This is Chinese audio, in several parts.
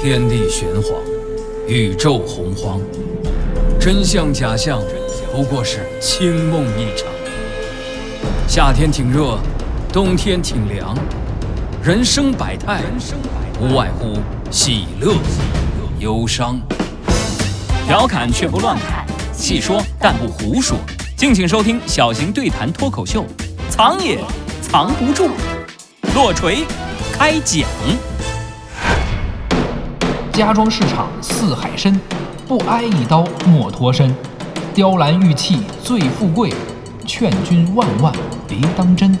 天地玄黄，宇宙洪荒，真相假象，不过是清梦一场。夏天挺热，冬天挺凉，人生百态，无外乎喜乐、忧伤。调侃却不乱侃，细说但不胡说。敬请收听小型对谈脱口秀，藏也藏不住，落锤开讲。家装市场似海深，不挨一刀莫脱身。雕栏玉砌最富贵，劝君万万别当真。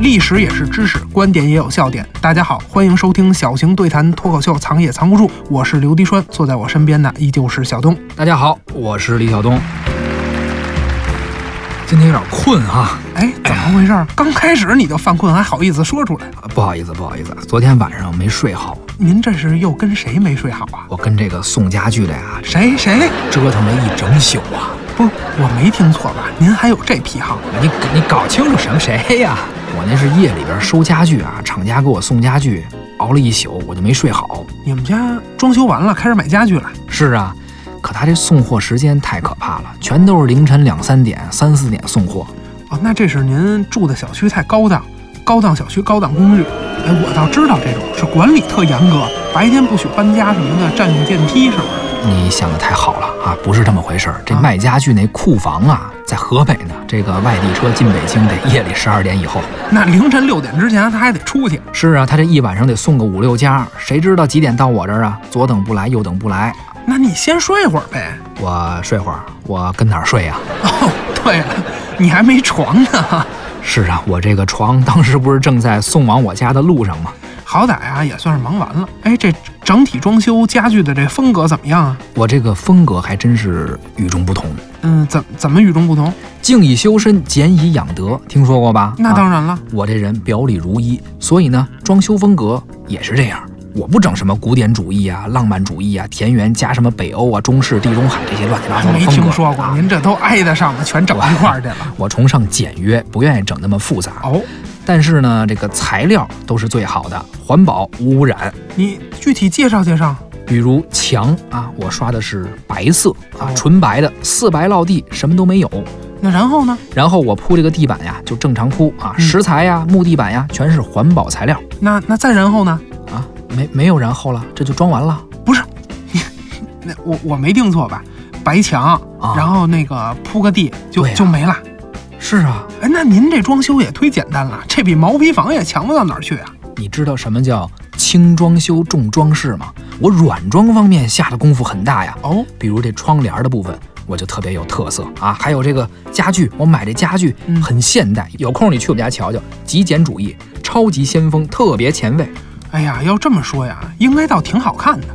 历史也是知识，观点也有笑点。大家好，欢迎收听小型对谈脱口秀，藏也藏不住。我是刘迪川，坐在我身边的依旧是小东。大家好，我是李晓东。今天有点困哈，哎，怎么回事？刚开始你就犯困，还好意思说出来？不好意思，不好意思，昨天晚上没睡好。您这是又跟谁没睡好啊？我跟这个送家具的呀，谁谁折腾了一整宿啊！不是，我没听错吧？您还有这癖好？你你搞清楚什么谁呀？我那是夜里边收家具啊，厂家给我送家具，熬了一宿，我就没睡好。你们家装修完了，开始买家具了？是啊，可他这送货时间太可怕了，全都是凌晨两三点、三四点送货。哦，那这是您住的小区太高档，高档小区、高档公寓。哎，我倒知道这种是管理特严格，白天不许搬家什么的，占用电梯是不是？你想的太好了啊，不是这么回事儿。这卖家具那库房啊，在河北呢。这个外地车进北京得夜里十二点以后，那凌晨六点之前他还得出去。是啊，他这一晚上得送个五六家，谁知道几点到我这儿啊？左等不来，右等不来。那你先睡会儿呗。我睡会儿，我跟哪儿睡呀？哦，对了，你还没床呢。是啊，我这个床当时不是正在送往我家的路上吗？好歹啊，也算是忙完了。哎，这整体装修家具的这风格怎么样啊？我这个风格还真是与众不同。嗯，怎怎么与众不同？静以修身，俭以养德，听说过吧？那当然了。我这人表里如一，所以呢，装修风格也是这样。我不整什么古典主义啊、浪漫主义啊、田园加什么北欧啊、中式、地中海这些乱七八糟的风格。没听说过，您这都挨得上吗？全整一块儿去了。我崇尚简约，不愿意整那么复杂。哦。但是呢，这个材料都是最好的，环保无污染。你具体介绍介绍。比如墙啊，我刷的是白色啊，纯白的，四白落地，什么都没有。那然后呢？然后我铺这个地板呀，就正常铺啊，石材呀、木地板呀，全是环保材料。那那再然后呢？啊，没没有然后了，这就装完了。不是，那我我没定错吧？白墙，然后那个铺个地就就没了。是啊，哎，那您这装修也忒简单了，这比毛坯房也强不到哪儿去啊！你知道什么叫轻装修重装饰吗？我软装方面下的功夫很大呀。哦，比如这窗帘的部分，我就特别有特色啊。还有这个家具，我买这家具很现代，有空你去我们家瞧瞧，极简主义，超级先锋，特别前卫。哎呀，要这么说呀，应该倒挺好看的。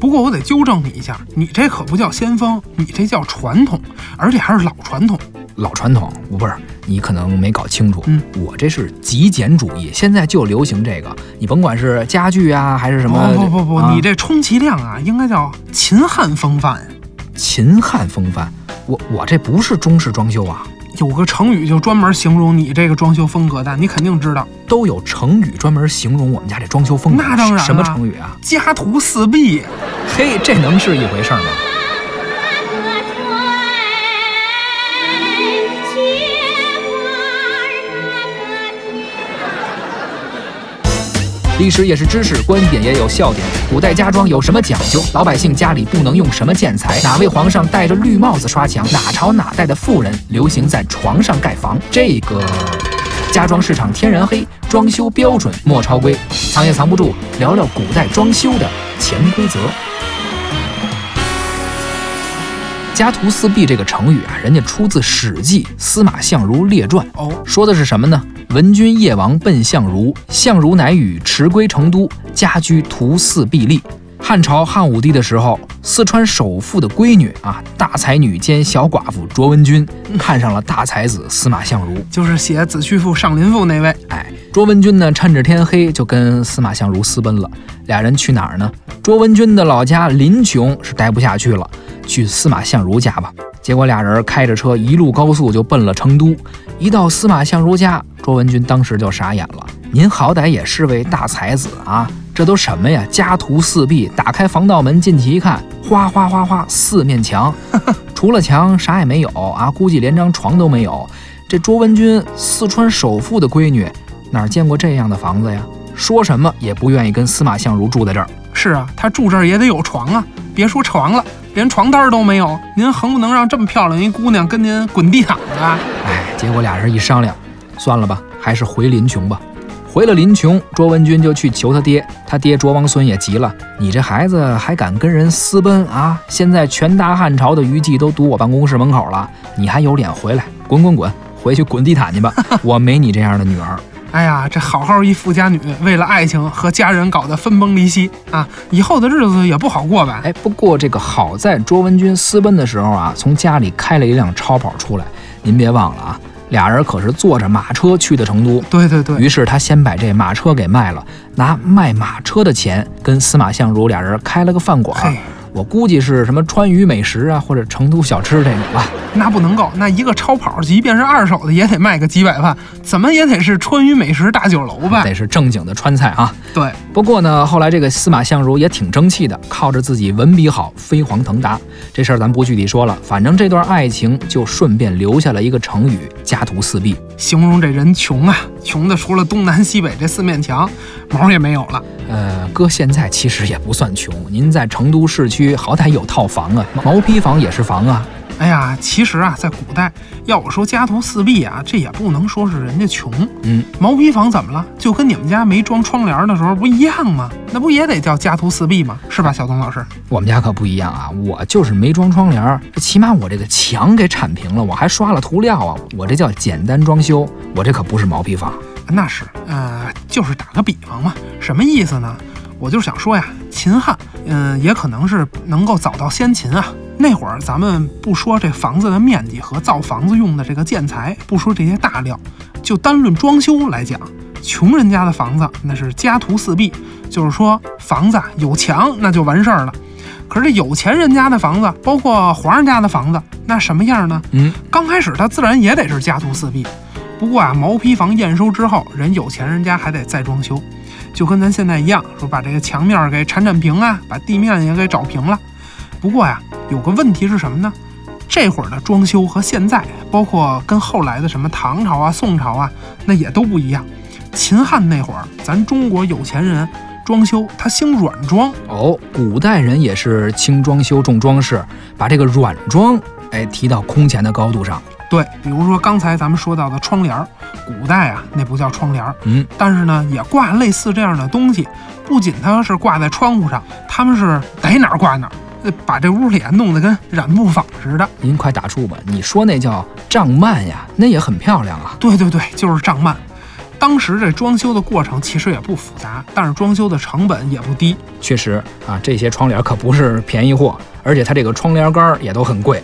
不过我得纠正你一下，你这可不叫先锋，你这叫传统，而且还是老传统。老传统，我不是你可能没搞清楚，嗯，我这是极简主义，现在就流行这个。你甭管是家具啊，还是什么，不不不，你这充其量啊，应该叫秦汉风范。秦汉风范，我我这不是中式装修啊。有个成语就专门形容你这个装修风格的，你肯定知道。都有成语专门形容我们家这装修风格。那当然什么成语啊？家徒四壁。嘿，这能是一回事吗？历史也是知识，观点也有笑点。古代家装有什么讲究？老百姓家里不能用什么建材？哪位皇上戴着绿帽子刷墙？哪朝哪代的富人流行在床上盖房？这个家装市场天然黑，装修标准莫超规。藏也藏不住，聊聊古代装修的潜规则。家徒四壁这个成语啊，人家出自《史记·司马相如列传》哦，说的是什么呢？文君夜王奔相如，相如乃与驰归成都，家居徒四壁立。汉朝汉武帝的时候，四川首富的闺女啊，大才女兼小寡妇卓文君看上了大才子司马相如，就是写《子虚赋》上林赋那位。哎，卓文君呢，趁着天黑就跟司马相如私奔了。俩人去哪儿呢？卓文君的老家临邛是待不下去了，去司马相如家吧。结果俩人开着车一路高速就奔了成都。一到司马相如家，卓文君当时就傻眼了。您好歹也是位大才子啊，这都什么呀？家徒四壁。打开防盗门进去一看，哗哗哗哗，四面墙，除了墙啥也没有啊，估计连张床都没有。这卓文君，四川首富的闺女，哪见过这样的房子呀？说什么也不愿意跟司马相如住在这儿。是啊，他住这儿也得有床啊，别说床了，连床单都没有。您横不能让这么漂亮一姑娘跟您滚地毯啊？哎，结果俩人一商量，算了吧，还是回临邛吧。回了临邛，卓文君就去求他爹。他爹卓王孙也急了：“你这孩子还敢跟人私奔啊？现在全大汉朝的余悸都堵我办公室门口了，你还有脸回来？滚滚滚，回去滚地毯去吧！我没你这样的女儿。”哎呀，这好好一富家女，为了爱情和家人搞得分崩离析啊，以后的日子也不好过吧？哎，不过这个好在卓文君私奔的时候啊，从家里开了一辆超跑出来。您别忘了啊。俩人可是坐着马车去的成都，对对对。于是他先把这马车给卖了，拿卖马车的钱跟司马相如俩人开了个饭馆。我估计是什么川渝美食啊，或者成都小吃这种吧。那不能够，那一个超跑，即便是二手的，也得卖个几百万，怎么也得是川渝美食大酒楼吧？得是正经的川菜啊。对。不过呢，后来这个司马相如也挺争气的，靠着自己文笔好，飞黄腾达。这事儿咱不具体说了，反正这段爱情就顺便留下了一个成语“家徒四壁”，形容这人穷啊，穷的除了东南西北这四面墙，毛也没有了。呃，哥现在其实也不算穷，您在成都市区好歹有套房啊，毛坯房也是房啊。哎呀，其实啊，在古代，要我说家徒四壁啊，这也不能说是人家穷。嗯，毛坯房怎么了？就跟你们家没装窗帘的时候不一样吗？那不也得叫家徒四壁吗？是吧，小东老师？我们家可不一样啊，我就是没装窗帘，这起码我这个墙给铲平了，我还刷了涂料啊，我这叫简单装修，我这可不是毛坯房。那是，呃，就是打个比方嘛，什么意思呢？我就想说呀，秦汉，嗯，也可能是能够早到先秦啊。那会儿咱们不说这房子的面积和造房子用的这个建材，不说这些大料，就单论装修来讲，穷人家的房子那是家徒四壁，就是说房子有墙那就完事儿了。可是这有钱人家的房子，包括皇上家的房子，那什么样呢？嗯，刚开始他自然也得是家徒四壁。不过啊，毛坯房验收之后，人有钱人家还得再装修，就跟咱现在一样，说把这个墙面给铲铲平啊，把地面也给找平了。不过呀，有个问题是什么呢？这会儿的装修和现在，包括跟后来的什么唐朝啊、宋朝啊，那也都不一样。秦汉那会儿，咱中国有钱人装修他兴软装哦，古代人也是轻装修重装饰，把这个软装哎提到空前的高度上。对，比如说刚才咱们说到的窗帘儿，古代啊那不叫窗帘儿，嗯，但是呢也挂类似这样的东西，不仅它是挂在窗户上，他们是逮哪儿挂哪儿，把这屋里啊弄得跟染布坊似的。您快打住吧，你说那叫帐幔呀，那也很漂亮啊。对对对，就是帐幔。当时这装修的过程其实也不复杂，但是装修的成本也不低。确实啊，这些窗帘可不是便宜货，而且它这个窗帘杆也都很贵。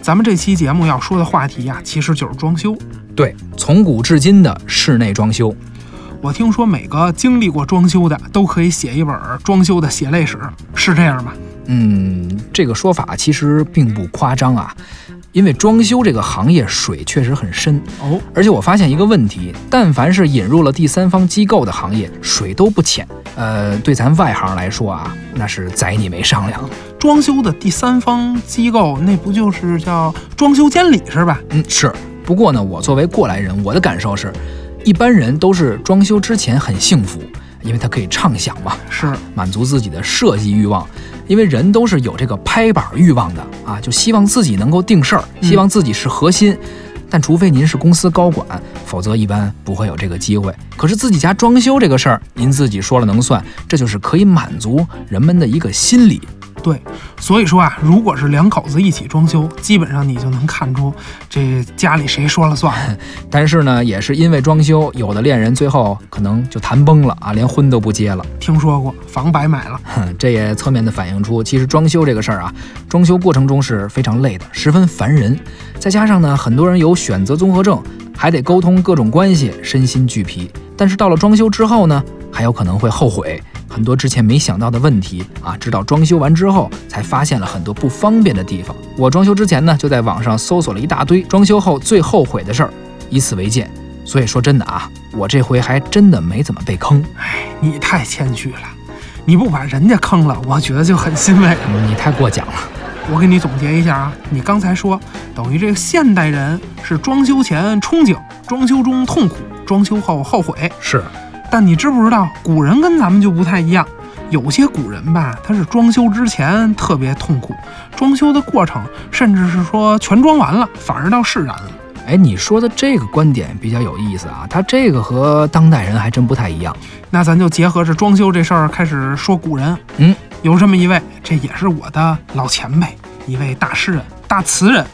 咱们这期节目要说的话题呀，其实就是装修。对，从古至今的室内装修。我听说每个经历过装修的都可以写一本装修的血泪史，是这样吗？嗯，这个说法其实并不夸张啊，因为装修这个行业水确实很深哦。而且我发现一个问题，但凡是引入了第三方机构的行业，水都不浅。呃，对咱外行来说啊，那是宰你没商量。装修的第三方机构，那不就是叫装修监理是吧？嗯，是。不过呢，我作为过来人，我的感受是，一般人都是装修之前很幸福，因为他可以畅想嘛，是满足自己的设计欲望。因为人都是有这个拍板欲望的啊，就希望自己能够定事儿，希望自己是核心。但除非您是公司高管，否则一般不会有这个机会。可是自己家装修这个事儿，您自己说了能算，这就是可以满足人们的一个心理。对，所以说啊，如果是两口子一起装修，基本上你就能看出这家里谁说了算。但是呢，也是因为装修，有的恋人最后可能就谈崩了啊，连婚都不结了。听说过，房白买了。哼，这也侧面的反映出，其实装修这个事儿啊，装修过程中是非常累的，十分烦人。再加上呢，很多人有选择综合症，还得沟通各种关系，身心俱疲。但是到了装修之后呢，还有可能会后悔。很多之前没想到的问题啊，直到装修完之后才发现了很多不方便的地方。我装修之前呢，就在网上搜索了一大堆装修后最后悔的事儿，以此为鉴，所以说真的啊，我这回还真的没怎么被坑。哎，你太谦虚了，你不把人家坑了，我觉得就很欣慰。你太过奖了。我给你总结一下啊，你刚才说等于这个现代人是装修前憧憬，装修中痛苦，装修后后悔。是，但你知不知道古人跟咱们就不太一样？有些古人吧，他是装修之前特别痛苦，装修的过程甚至是说全装完了反而倒释然了。哎，你说的这个观点比较有意思啊，他这个和当代人还真不太一样。那咱就结合着装修这事儿开始说古人。嗯，有这么一位，这也是我的老前辈，一位大诗人、大词人，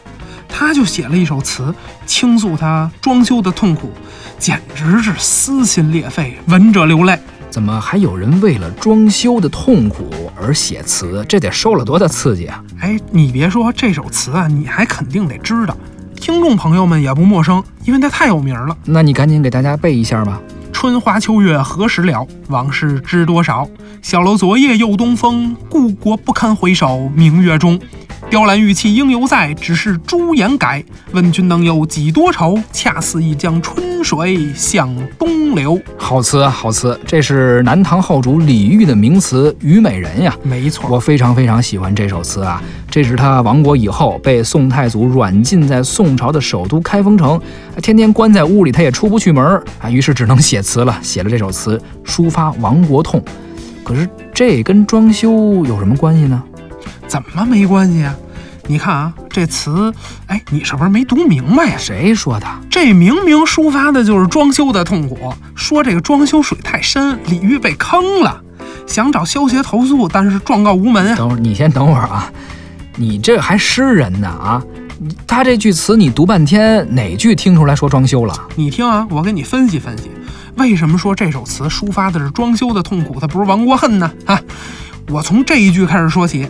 他就写了一首词，倾诉他装修的痛苦，简直是撕心裂肺，闻者流泪。怎么还有人为了装修的痛苦而写词？这得受了多大刺激啊！哎，你别说这首词啊，你还肯定得知道，听众朋友们也不陌生，因为它太有名了。那你赶紧给大家背一下吧。春花秋月何时了？往事知多少？小楼昨夜又东风，故国不堪回首，明月中。雕栏玉砌应犹在，只是朱颜改。问君能有几多愁？恰似一江春水向东流。好词啊，好词！这是南唐后主李煜的名词《虞美人》呀。没错，我非常非常喜欢这首词啊。这是他亡国以后被宋太祖软禁在宋朝的首都开封城，天天关在屋里，他也出不去门啊。于是只能写词了，写了这首词抒发亡国痛。可是这跟装修有什么关系呢？怎么没关系啊？你看啊，这词，哎，你是不是没读明白呀？谁说的？这明明抒发的就是装修的痛苦，说这个装修水太深，李煜被坑了，想找消协投诉，但是状告无门。等会儿，你先等会儿啊，你这还诗人呢啊？他这句词你读半天，哪句听出来说装修了？你听啊，我给你分析分析，为什么说这首词抒发的是装修的痛苦，它不是亡国恨呢？啊，我从这一句开始说起。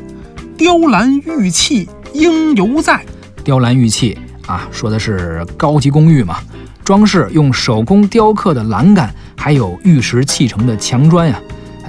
雕栏玉砌应犹在，雕栏玉砌啊，说的是高级公寓嘛，装饰用手工雕刻的栏杆，还有玉石砌成的墙砖呀。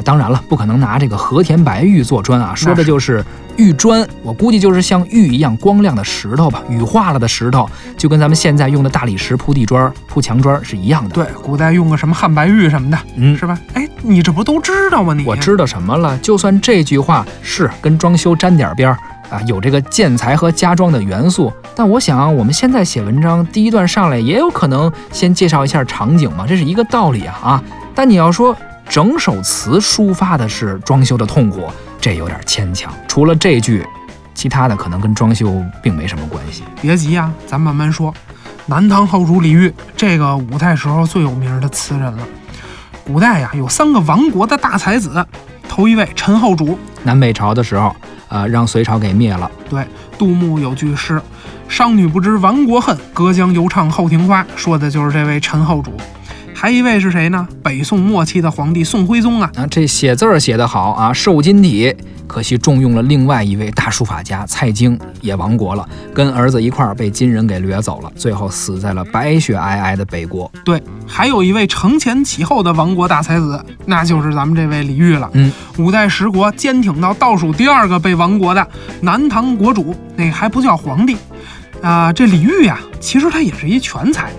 当然了，不可能拿这个和田白玉做砖啊，说的就是玉砖。我估计就是像玉一样光亮的石头吧，羽化了的石头，就跟咱们现在用的大理石铺地砖、铺墙砖是一样的。对，古代用个什么汉白玉什么的，嗯，是吧？哎，你这不都知道吗？你我知道什么了？就算这句话是跟装修沾点边儿啊，有这个建材和家装的元素，但我想我们现在写文章，第一段上来也有可能先介绍一下场景嘛，这是一个道理啊啊！但你要说。整首词抒发的是装修的痛苦，这有点牵强。除了这句，其他的可能跟装修并没什么关系。别急啊，咱慢慢说。南唐后主李煜，这个五代时候最有名的词人了。古代呀，有三个亡国的大才子，头一位陈后主，南北朝的时候，呃，让隋朝给灭了。对，杜牧有句诗：“商女不知亡国恨，隔江犹唱后庭花”，说的就是这位陈后主。还一位是谁呢？北宋末期的皇帝宋徽宗啊！啊，这写字儿写得好啊，瘦金体。可惜重用了另外一位大书法家蔡京，也亡国了，跟儿子一块儿被金人给掠走了，最后死在了白雪皑皑的北国。对，还有一位承前启后的亡国大才子，那就是咱们这位李煜了。嗯，五代十国坚挺到倒数第二个被亡国的南唐国主，那还不叫皇帝啊？这李煜呀，其实他也是一全才。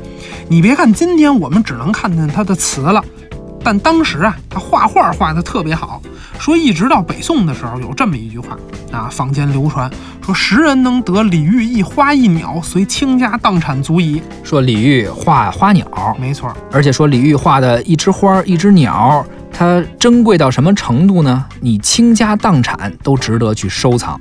你别看今天我们只能看见他的词了，但当时啊，他画画画的特别好。说一直到北宋的时候，有这么一句话啊，坊间流传说：“时人能得李煜一花一鸟，随倾家荡产足矣。”说李煜画花鸟，没错。而且说李煜画的一枝花，一只鸟，它珍贵到什么程度呢？你倾家荡产都值得去收藏。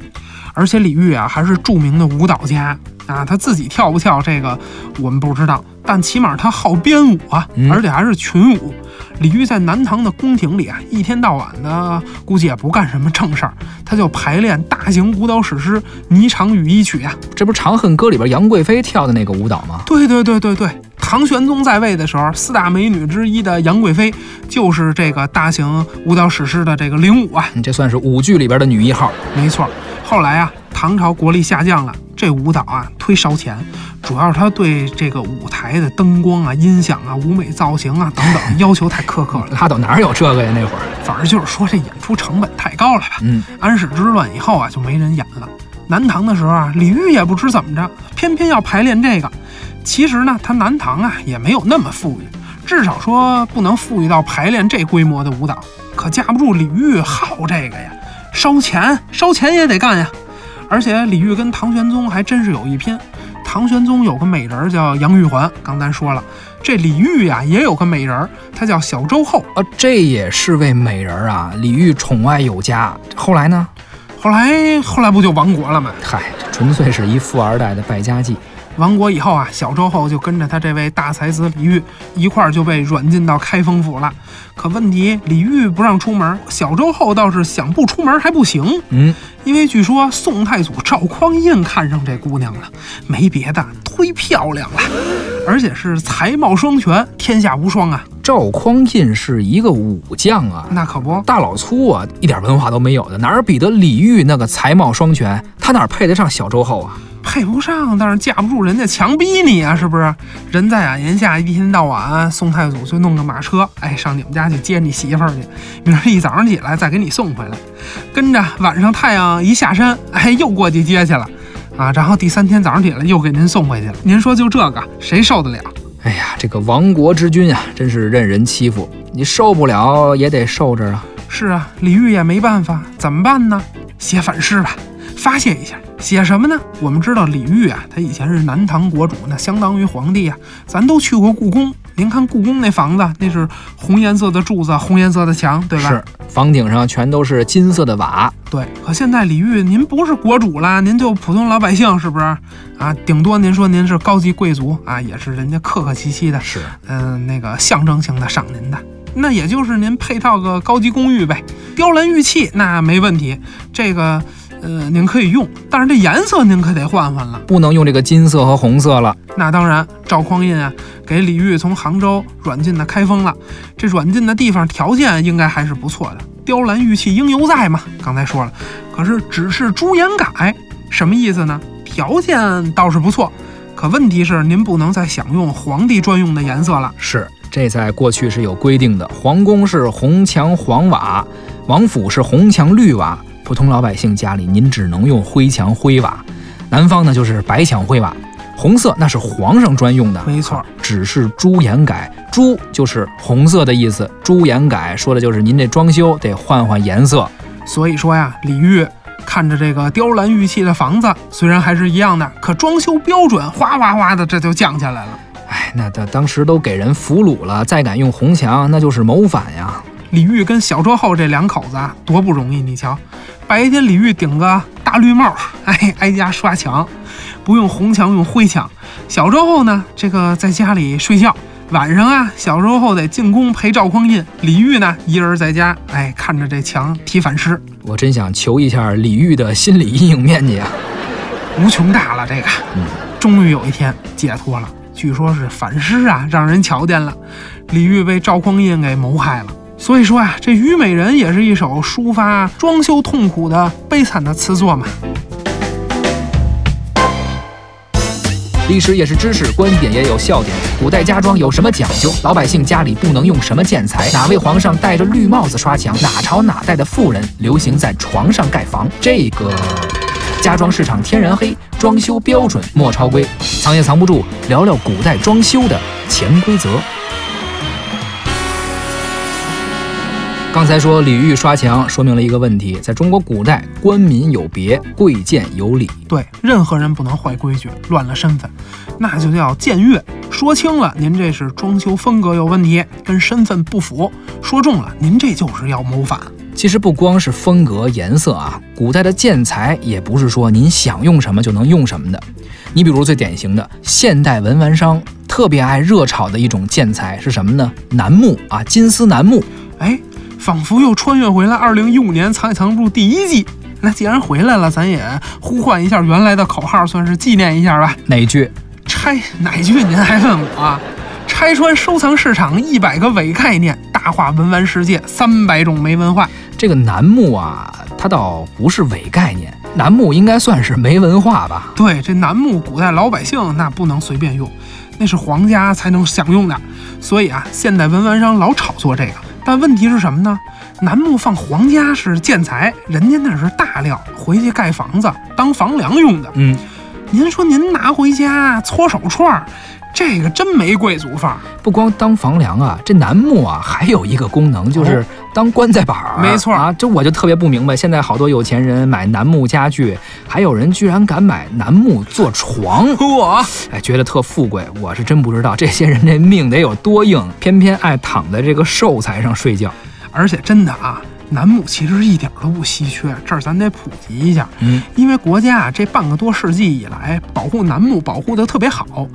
而且李煜啊，还是著名的舞蹈家啊，他自己跳不跳这个我们不知道。但起码他好编舞啊，而且还是群舞。李煜在南唐的宫廷里啊，一天到晚的估计也不干什么正事儿，他就排练大型舞蹈史诗《霓裳羽衣曲》啊。这不《长恨歌》里边杨贵妃跳的那个舞蹈吗？对对对对对，唐玄宗在位的时候，四大美女之一的杨贵妃就是这个大型舞蹈史诗的这个领舞啊。你这算是舞剧里边的女一号。没错。后来啊，唐朝国力下降了，这舞蹈啊忒烧钱，主要是他对这个舞台的灯光啊、音响啊、舞美造型啊等等 要求太苛刻了。拉倒，哪有这个呀？那会儿，反正就是说这演出成本太高了吧。嗯，安史之乱以后啊，就没人演了。南唐的时候啊，李煜也不知怎么着，偏偏要排练这个。其实呢，他南唐啊也没有那么富裕，至少说不能富裕到排练这规模的舞蹈。可架不住李煜好这个呀，烧钱烧钱也得干呀。而且李煜跟唐玄宗还真是有一拼。唐玄宗有个美人叫杨玉环，刚咱说了，这李煜呀也有个美人，她叫小周后啊，这也是位美人啊。李煜宠爱有加，后来呢？后来后来不就亡国了吗？嗨，这纯粹是一富二代的败家计。亡国以后啊，小周后就跟着他这位大才子李煜一块儿就被软禁到开封府了。可问题，李煜不让出门，小周后倒是想不出门还不行。嗯，因为据说宋太祖赵匡胤看上这姑娘了，没别的，忒漂亮了，而且是才貌双全，天下无双啊。赵匡胤是一个武将啊，那可不，大老粗啊，一点文化都没有的，哪比得李煜那个才貌双全？他哪配得上小周后啊？配不上，但是架不住人家强逼你啊，是不是？人在眼檐下，一天到晚，宋太祖就弄个马车，哎，上你们家去接你媳妇儿去，明儿一早上起来再给你送回来，跟着晚上太阳一下山，哎，又过去接去了，啊，然后第三天早上起来又给您送回去了。您说就这个，谁受得了？哎呀，这个亡国之君啊，真是任人欺负，你受不了也得受着啊。是啊，李煜也没办法，怎么办呢？写反诗吧。发泄一下，写什么呢？我们知道李煜啊，他以前是南唐国主，那相当于皇帝啊。咱都去过故宫，您看故宫那房子，那是红颜色的柱子，红颜色的墙，对吧？是，房顶上全都是金色的瓦。对，可现在李煜您不是国主了，您就普通老百姓，是不是？啊，顶多您说您是高级贵族啊，也是人家客客气气的，是，嗯，那个象征性的赏您的，那也就是您配套个高级公寓呗，雕栏玉砌那没问题，这个。呃，您可以用，但是这颜色您可得换换了，不能用这个金色和红色了。那当然，赵匡胤啊，给李煜从杭州软禁的开封了，这软禁的地方条件应该还是不错的，雕栏玉砌应犹在嘛。刚才说了，可是只是朱颜改，什么意思呢？条件倒是不错，可问题是您不能再享用皇帝专用的颜色了。是，这在过去是有规定的，皇宫是红墙黄瓦，王府是红墙绿瓦。普通老百姓家里，您只能用灰墙灰瓦，南方呢就是白墙灰瓦，红色那是皇上专用的，没错，只是朱颜改，朱就是红色的意思，朱颜改说的就是您这装修得换换颜色。所以说呀，李煜看着这个雕栏玉砌的房子，虽然还是一样的，可装修标准哗哗哗的这就降下来了。哎，那他当时都给人俘虏了，再敢用红墙，那就是谋反呀。李煜跟小周后这两口子啊，多不容易，你瞧。白天李煜顶个大绿帽，哎，挨家刷墙，不用红墙，用灰墙。小周后呢，这个在家里睡觉。晚上啊，小周后得进宫陪赵匡胤，李煜呢一人在家，哎，看着这墙提反诗。我真想求一下李煜的心理阴影面积啊，无穷大了。这个，终于有一天解脱了。据说是反诗啊，让人瞧见了，李煜被赵匡胤给谋害了。所以说啊，这《虞美人》也是一首抒发装修痛苦的悲惨的词作嘛。历史也是知识，观点也有笑点。古代家装有什么讲究？老百姓家里不能用什么建材？哪位皇上戴着绿帽子刷墙？哪朝哪代的富人流行在床上盖房？这个家装市场天然黑，装修标准莫超规。藏也藏不住，聊聊古代装修的潜规则。刚才说李煜刷墙，说明了一个问题：在中国古代，官民有别，贵贱有礼。对，任何人不能坏规矩，乱了身份，那就叫僭越。说轻了，您这是装修风格有问题，跟身份不符；说重了，您这就是要谋反。其实不光是风格颜色啊，古代的建材也不是说您想用什么就能用什么的。你比如最典型的现代文玩商特别爱热炒的一种建材是什么呢？楠木啊，金丝楠木。哎。仿佛又穿越回了二零一五年《藏也藏不住》第一季。那既然回来了，咱也呼唤一下原来的口号，算是纪念一下吧。哪句？拆哪句？您还问我？拆穿收藏市场一百个伪概念，大话文玩世界三百种没文化。这个楠木啊，它倒不是伪概念，楠木应该算是没文化吧？对，这楠木古代老百姓那不能随便用，那是皇家才能享用的。所以啊，现代文玩商老炒作这个。但问题是什么呢？楠木放皇家是建材，人家那是大料，回去盖房子当房梁用的。嗯，您说您拿回家搓手串儿，这个真没贵族范儿。不光当房梁啊，这楠木啊还有一个功能，就是当棺材板儿。没错啊，这我就特别不明白，现在好多有钱人买楠木家具，还有人居然敢买楠木做床，嚯，哎，觉得特富贵。我是真不知道这些人这命得有多硬，偏偏爱躺在这个寿材上睡觉。而且真的啊，楠木其实一点都不稀缺，这儿咱得普及一下。嗯，因为国家啊这半个多世纪以来保护楠木保护的特别好，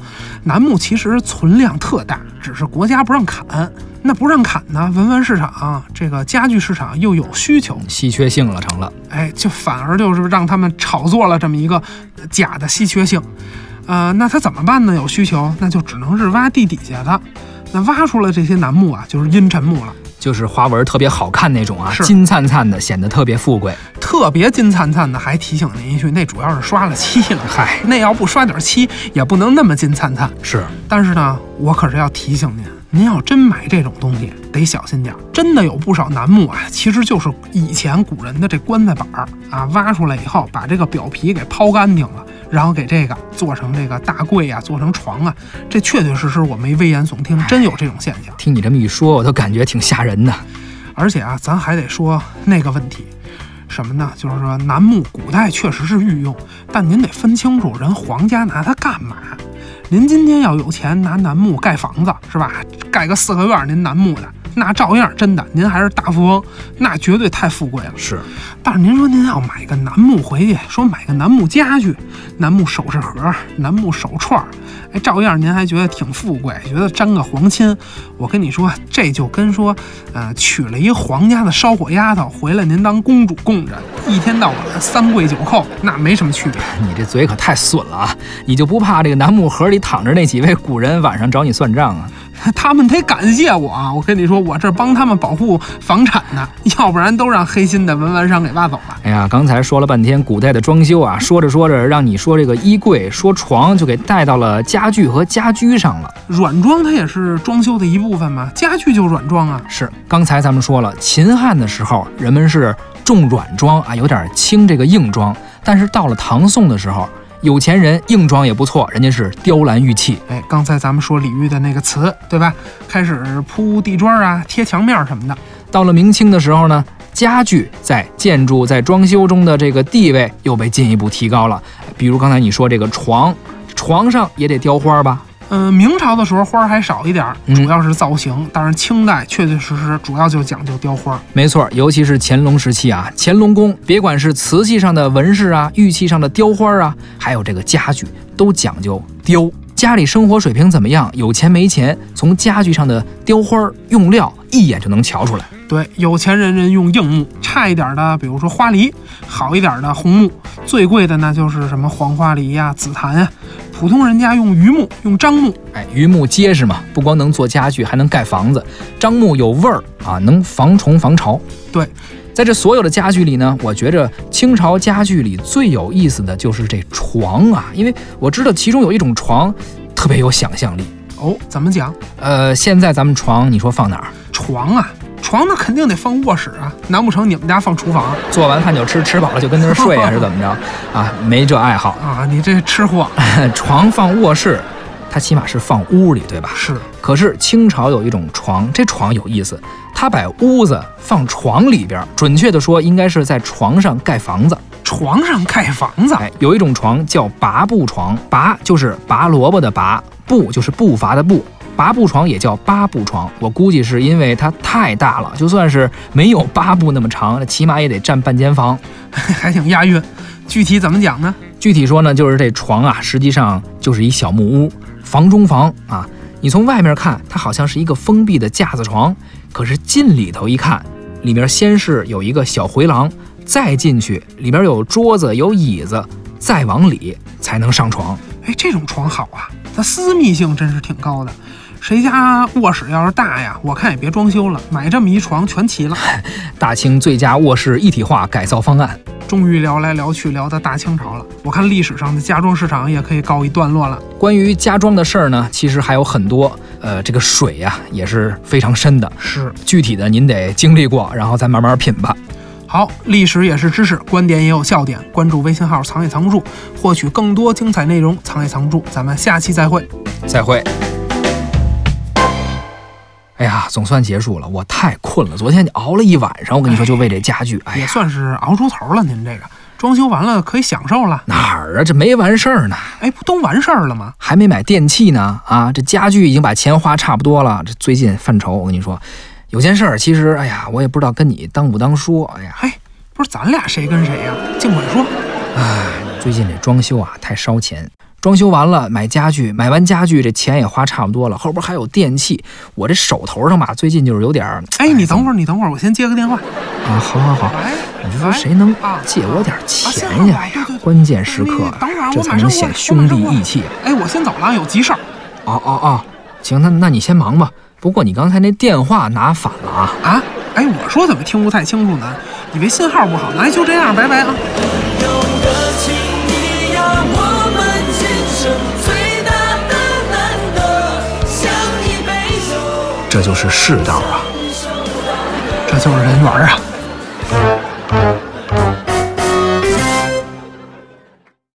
楠木其实存量特大，只是国家不让砍。那不让砍呢，文玩市场、这个家具市场又有需求，稀缺性了成了。哎，就反而就是让他们炒作了这么一个假的稀缺性。呃，那他怎么办呢？有需求，那就只能是挖地底下的。那挖出来这些楠木啊，就是阴沉木了。就是花纹特别好看那种啊，是金灿灿的，显得特别富贵。特别金灿灿的，还提醒您一句，那主要是刷了漆了。嗨，那要不刷点漆，也不能那么金灿灿。是但是呢，我可是要提醒您，您要真买这种东西，得小心点儿。真的有不少楠木啊，其实就是以前古人的这棺材板儿啊，挖出来以后，把这个表皮给抛干净了，然后给这个做成这个大柜啊，做成床啊。这确确实实我没危言耸听，真有这种现象。听你这么一说，我都感觉挺吓人的。而且啊，咱还得说那个问题，什么呢？就是说楠木古代确实是御用，但您得分清楚人皇家拿它干嘛。您今天要有钱拿楠木盖房子是吧？盖个四合院，您楠木的那照样真的，您还是大富翁，那绝对太富贵了。是，但是您说您要买个楠木回去，说买个楠木家具、楠木首饰盒、楠木手串儿，哎，照样您还觉得挺富贵，觉得沾个皇亲。我跟你说，这就跟说，呃，娶了一皇家的烧火丫头回来，您当公主供着，一天到晚三跪九叩，那没什么区别。你这嘴可太损了啊！你就不怕这个楠木盒里躺着那几位古人晚上找你算账啊？他们得感谢我啊！我跟你说，我这帮他们保护房产呢，要不然都让黑心的文玩商给挖走了。哎呀，刚才说了半天古代的装修啊，说着说着，让你说这个衣柜、说床，就给带到了家具和家居上了。软装它也是装修的一部分嘛，家具就软装啊。是，刚才咱们说了，秦汉的时候人们是重软装啊，有点轻这个硬装，但是到了唐宋的时候，有钱人硬装也不错，人家是雕栏玉砌。哎，刚才咱们说李煜的那个词，对吧？开始铺地砖啊，贴墙面什么的。到了明清的时候呢，家具在建筑在装修中的这个地位又被进一步提高了。比如刚才你说这个床，床上也得雕花吧？嗯、明朝的时候花儿还少一点主要是造型。但是清代确确实实主要就讲究雕花儿。没错，尤其是乾隆时期啊，乾隆宫别管是瓷器上的纹饰啊，玉器上的雕花啊，还有这个家具，都讲究雕。家里生活水平怎么样，有钱没钱，从家具上的雕花儿用料一眼就能瞧出来。对，有钱人人用硬木，差一点儿的，比如说花梨；好一点儿的红木，最贵的那就是什么黄花梨呀、紫檀呀。普通人家用榆木，用樟木。哎，榆木结实嘛，不光能做家具，还能盖房子。樟木有味儿啊，能防虫防潮。对，在这所有的家具里呢，我觉着清朝家具里最有意思的就是这床啊，因为我知道其中有一种床特别有想象力。哦，怎么讲？呃，现在咱们床，你说放哪儿？床啊，床那肯定得放卧室啊，难不成你们家放厨房做完饭就吃，吃饱了就跟那儿睡啊，是怎么着？啊，没这爱好。啊？你这吃货 床放卧室，它起码是放屋里，对吧？是可是清朝有一种床，这床有意思，它把屋子放床里边儿，准确的说，应该是在床上盖房子。床上盖房子，哎，有一种床叫拔步床，拔就是拔萝卜的拔，步就是步伐的步。八步床也叫八步床，我估计是因为它太大了，就算是没有八步那么长，起码也得占半间房。还挺押韵。具体怎么讲呢？具体说呢，就是这床啊，实际上就是一小木屋，房中房啊。你从外面看，它好像是一个封闭的架子床，可是进里头一看，里面先是有一个小回廊，再进去里边有桌子有椅子，再往里才能上床。哎，这种床好啊，它私密性真是挺高的。谁家卧室要是大呀，我看也别装修了，买这么一床全齐了。大清最佳卧室一体化改造方案。终于聊来聊去聊到大清朝了，我看历史上的家装市场也可以告一段落了。关于家装的事儿呢，其实还有很多。呃，这个水呀、也是非常深的。是。具体的您得经历过，然后再慢慢品吧。好，历史也是知识，观点也有笑点。关注微信号“藏也藏不住”，获取更多精彩内容。藏也藏不住，咱们下期再会。再会。哎呀，总算结束了，我太困了。昨天熬了一晚上，我跟你说，就为这家具，哎呀，也算是熬出头了。您这个装修完了可以享受了。哪儿啊？这没完事儿呢，哎，不都完事儿了吗？还没买电器呢。啊，这家具已经把钱花差不多了。这最近犯愁，我跟你说，有件事儿，其实，哎呀，我也不知道跟你当不当说。哎呀，嘿，不是咱俩谁跟谁呀、尽管说。哎，最近这装修啊，太烧钱。装修完了，买家具，买完家具，这钱也花差不多了，后边还有电器，我这手头上吧，最近就是有点儿。哎，你等会儿，你等会儿，我先接个电话。啊，好好好，喂，你就说谁能啊借我点啊钱呀？关键时刻这才能显兄弟义气。哎，我先走了，有急事儿哦哦哦，行，那那你先忙吧。不过你刚才那电话拿反了啊！啊。哎，我说怎么听不太清楚呢？以为信号不好，来就这样，拜拜啊。有个情谊呀，我们今生最大的难得，像一杯酒，这就是世道啊！这就是人缘啊。